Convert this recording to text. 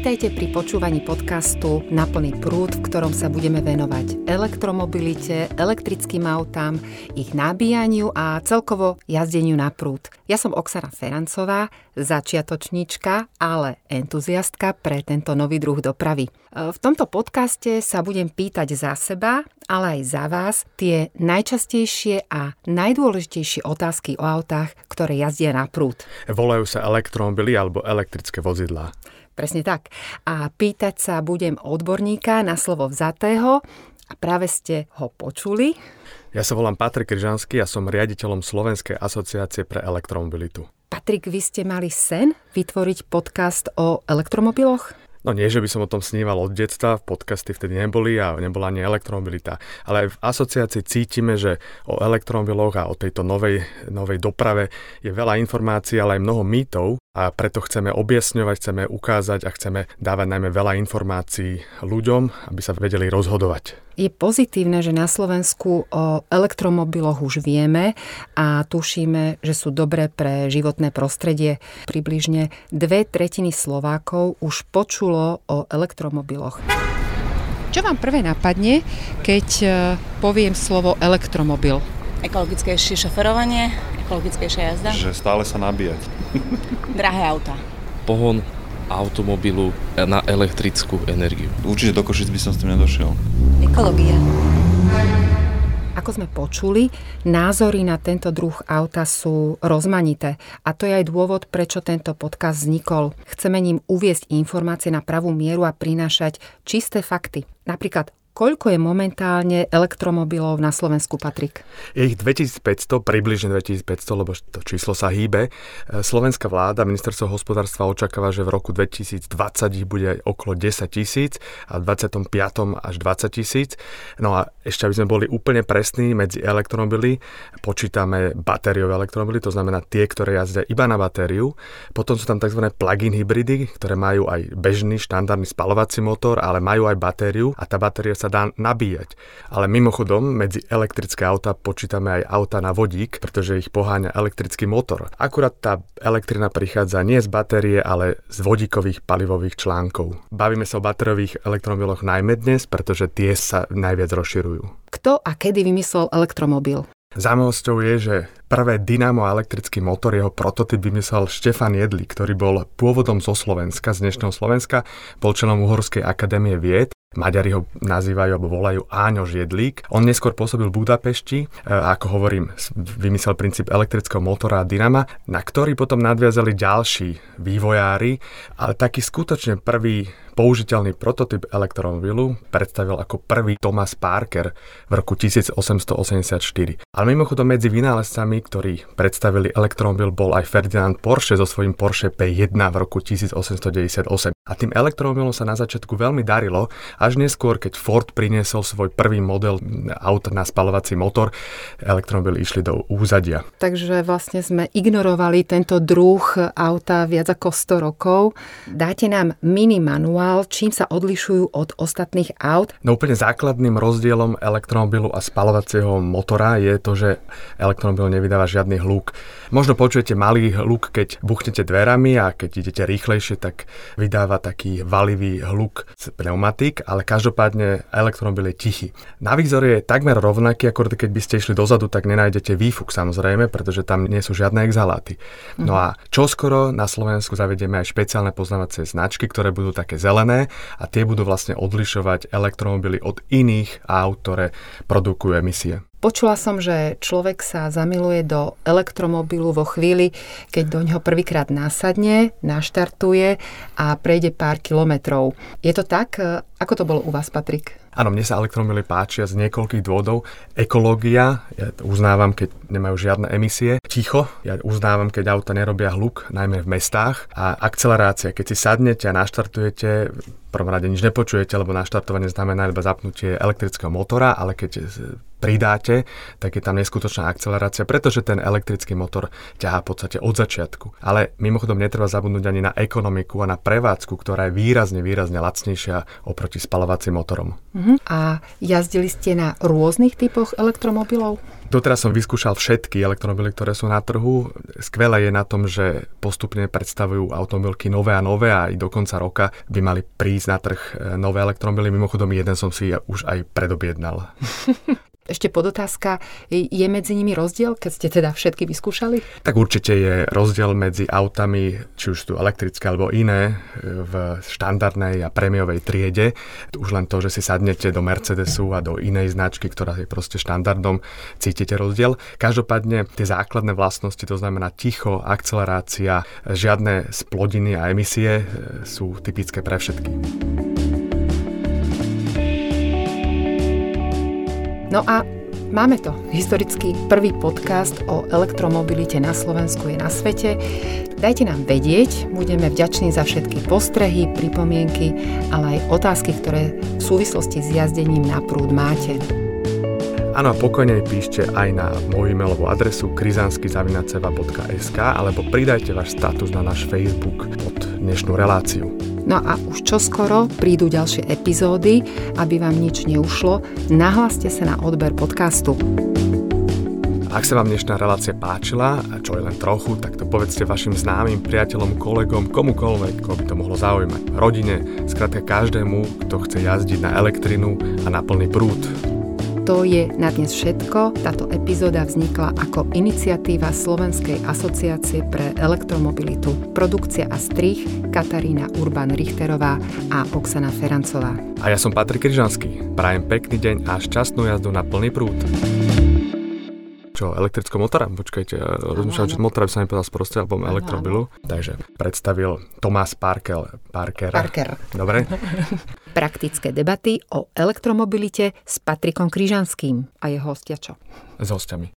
Vitajte pri počúvaní podcastu Na plný prúd, v ktorom sa budeme venovať elektromobilite, elektrickým autám, ich nabíjaniu a celkovo jazdeniu na prúd. Ja som Oksana Ferancová, začiatočníčka, ale entuziastka pre tento nový druh dopravy. V tomto podcaste sa budem pýtať za seba, ale aj za vás tie najčastejšie a najdôležitejšie otázky o autách, ktoré jazdia na prúd. Volajú sa elektromobily alebo elektrické vozidlá. Presne tak. A pýtať sa budem odborníka na slovo vzatého a práve ste ho počuli. Ja sa volám Patrik Kryžanský a som riaditeľom Slovenskej asociácie pre elektromobilitu. Patrik, vy ste mali sen vytvoriť podcast o elektromobiloch? No nie, že by som o tom sníval od detstva, podcasty vtedy neboli a nebola ani elektromobilita, ale aj v asociácii cítime, že o elektromobiloch a o tejto novej, novej doprave je veľa informácií, ale aj mnoho mýtov a preto chceme objasňovať, chceme ukázať a chceme dávať najmä veľa informácií ľuďom, aby sa vedeli rozhodovať. Je pozitívne, že na Slovensku o elektromobiloch už vieme a tušíme, že sú dobré pre životné prostredie. Približne dve tretiny Slovákov už počulo o elektromobiloch. Čo vám prvé napadne, keď e, poviem slovo elektromobil? Ekologickejšie šoferovanie, ekologickejšia jazda, Že stále sa nabíjať. drahé auta. pohon automobilu na elektrickú energiu. Určite do Košic by som s tým nedošiel. Ekológia. Ako sme počuli, názory na tento druh auta sú rozmanité a to je aj dôvod, prečo tento podcast vznikol. Chceme ním uviesť informácie na pravú mieru a prinášať čisté fakty. Napríklad, koľko je momentálne elektromobilov na Slovensku, Patrik? Je ich 2500, približne 2500, lebo to číslo sa hýbe. E, Slovenská vláda, ministerstvo hospodárstva očakáva, že v roku 2020 ich bude okolo 10 tisíc a v 25. až 20 tisíc. No a ešte, aby sme boli úplne presní, medzi elektromobily počítame batériové elektromobily, to znamená tie, ktoré jazdia iba na batériu. Potom sú tam tzv. plug-in hybridy, ktoré majú aj bežný štandardný spalovací motor, ale majú aj batériu a tá batéria sa dá nabíjať. Ale mimochodom, medzi elektrické auta počítame aj auta na vodík, pretože ich poháňa elektrický motor. Akurát tá elektrina prichádza nie z batérie, ale z vodíkových palivových článkov. Bavíme sa o batériových elektromobiloch najmä dnes, pretože tie sa najviac rozširujú. Kto a kedy vymyslel elektromobil? Zaujímavosťou je, že prvé dynamo elektrický motor, jeho prototyp vymyslel Štefan Jedli, ktorý bol pôvodom zo Slovenska, z dnešného Slovenska, bol členom Uhorskej akadémie vied. Maďari ho nazývajú alebo volajú Áňoš Jedlík. On neskôr pôsobil v Budapešti, e, ako hovorím, vymyslel princíp elektrického motora a dynama, na ktorý potom nadviazali ďalší vývojári, ale taký skutočne prvý použiteľný prototyp elektromobilu predstavil ako prvý Thomas Parker v roku 1884. Ale mimochodom medzi vynálezcami, ktorí predstavili elektromobil, bol aj Ferdinand Porsche so svojím Porsche P1 v roku 1898. A tým elektromobilom sa na začiatku veľmi darilo, až neskôr, keď Ford priniesol svoj prvý model auta na spalovací motor, elektromobily išli do úzadia. Takže vlastne sme ignorovali tento druh auta viac ako 100 rokov. Dáte nám mini manuál, čím sa odlišujú od ostatných aut. No úplne základným rozdielom elektromobilu a spalovacieho motora je to, že elektromobil nevydáva žiadny hluk. Možno počujete malý hluk, keď buchnete dverami a keď idete rýchlejšie, tak vydáva taký valivý hluk z pneumatik, ale každopádne elektromobil je tichý. Na výzore je takmer rovnaký, ako keď by ste išli dozadu, tak nenájdete výfuk samozrejme, pretože tam nie sú žiadne exhaláty. No a čoskoro na Slovensku zavedieme aj špeciálne poznávacie značky, ktoré budú také zelené a tie budú vlastne odlišovať elektromobily od iných aut, ktoré produkujú emisie. Počula som, že človek sa zamiluje do elektromobilu vo chvíli, keď do ňoho prvýkrát nasadne, naštartuje a prejde pár kilometrov. Je to tak? Ako to bolo u vás, Patrik? Áno, mne sa elektromobily páčia z niekoľkých dôvodov. Ekológia, ja uznávam, keď nemajú žiadne emisie. Ticho, ja uznávam, keď auta nerobia hluk, najmä v mestách. A akcelerácia, keď si sadnete a naštartujete, v prvom rade nič nepočujete, lebo naštartovanie znamená iba zapnutie elektrického motora, ale keď pridáte, tak je tam neskutočná akcelerácia, pretože ten elektrický motor ťahá v podstate od začiatku. Ale mimochodom netreba zabudnúť ani na ekonomiku a na prevádzku, ktorá je výrazne, výrazne lacnejšia oproti spalovacím motorom. Uh-huh. A jazdili ste na rôznych typoch elektromobilov? Doteraz som vyskúšal všetky elektromobily, ktoré sú na trhu. Skvelé je na tom, že postupne predstavujú automobilky nové a nové a aj do konca roka by mali prísť na trh e, nové elektromobily. Mimochodom, jeden som si už aj predobjednal. Ešte podotázka, je medzi nimi rozdiel, keď ste teda všetky vyskúšali? Tak určite je rozdiel medzi autami, či už sú elektrické alebo iné, v štandardnej a prémiovej triede. Už len to, že si sadnete do Mercedesu a do inej značky, ktorá je proste štandardom, cítite rozdiel. Každopádne tie základné vlastnosti, to znamená ticho, akcelerácia, žiadne splodiny a emisie sú typické pre všetky. No a Máme to. Historický prvý podcast o elektromobilite na Slovensku je na svete. Dajte nám vedieť, budeme vďační za všetky postrehy, pripomienky, ale aj otázky, ktoré v súvislosti s jazdením na prúd máte. Áno, pokojne píšte aj na moju e-mailovú adresu krizanskyzavinaceva.sk alebo pridajte váš status na náš Facebook pod dnešnú reláciu. No a už čoskoro prídu ďalšie epizódy, aby vám nič neušlo, nahláste sa na odber podcastu. Ak sa vám dnešná relácia páčila, a čo je len trochu, tak to povedzte vašim známym, priateľom, kolegom, komukoľvek, koho by to mohlo zaujímať. Rodine, skrátka každému, kto chce jazdiť na elektrinu a na plný prúd. To je na dnes všetko. Táto epizóda vznikla ako iniciatíva Slovenskej asociácie pre elektromobilitu. Produkcia a strich Katarína Urban-Richterová a Oksana Ferancová. A ja som Patrik Kryžanský. Prajem pekný deň a šťastnú jazdu na plný prúd čo, elektrického motora? Počkajte, rozmýšľam, že motora by sa mi povedal sproste, alebo elektrobilu. Takže predstavil Tomás Parker. Parker. Parker. Dobre. Praktické debaty o elektromobilite s Patrikom Kryžanským a jeho hostia čo? S hostiami.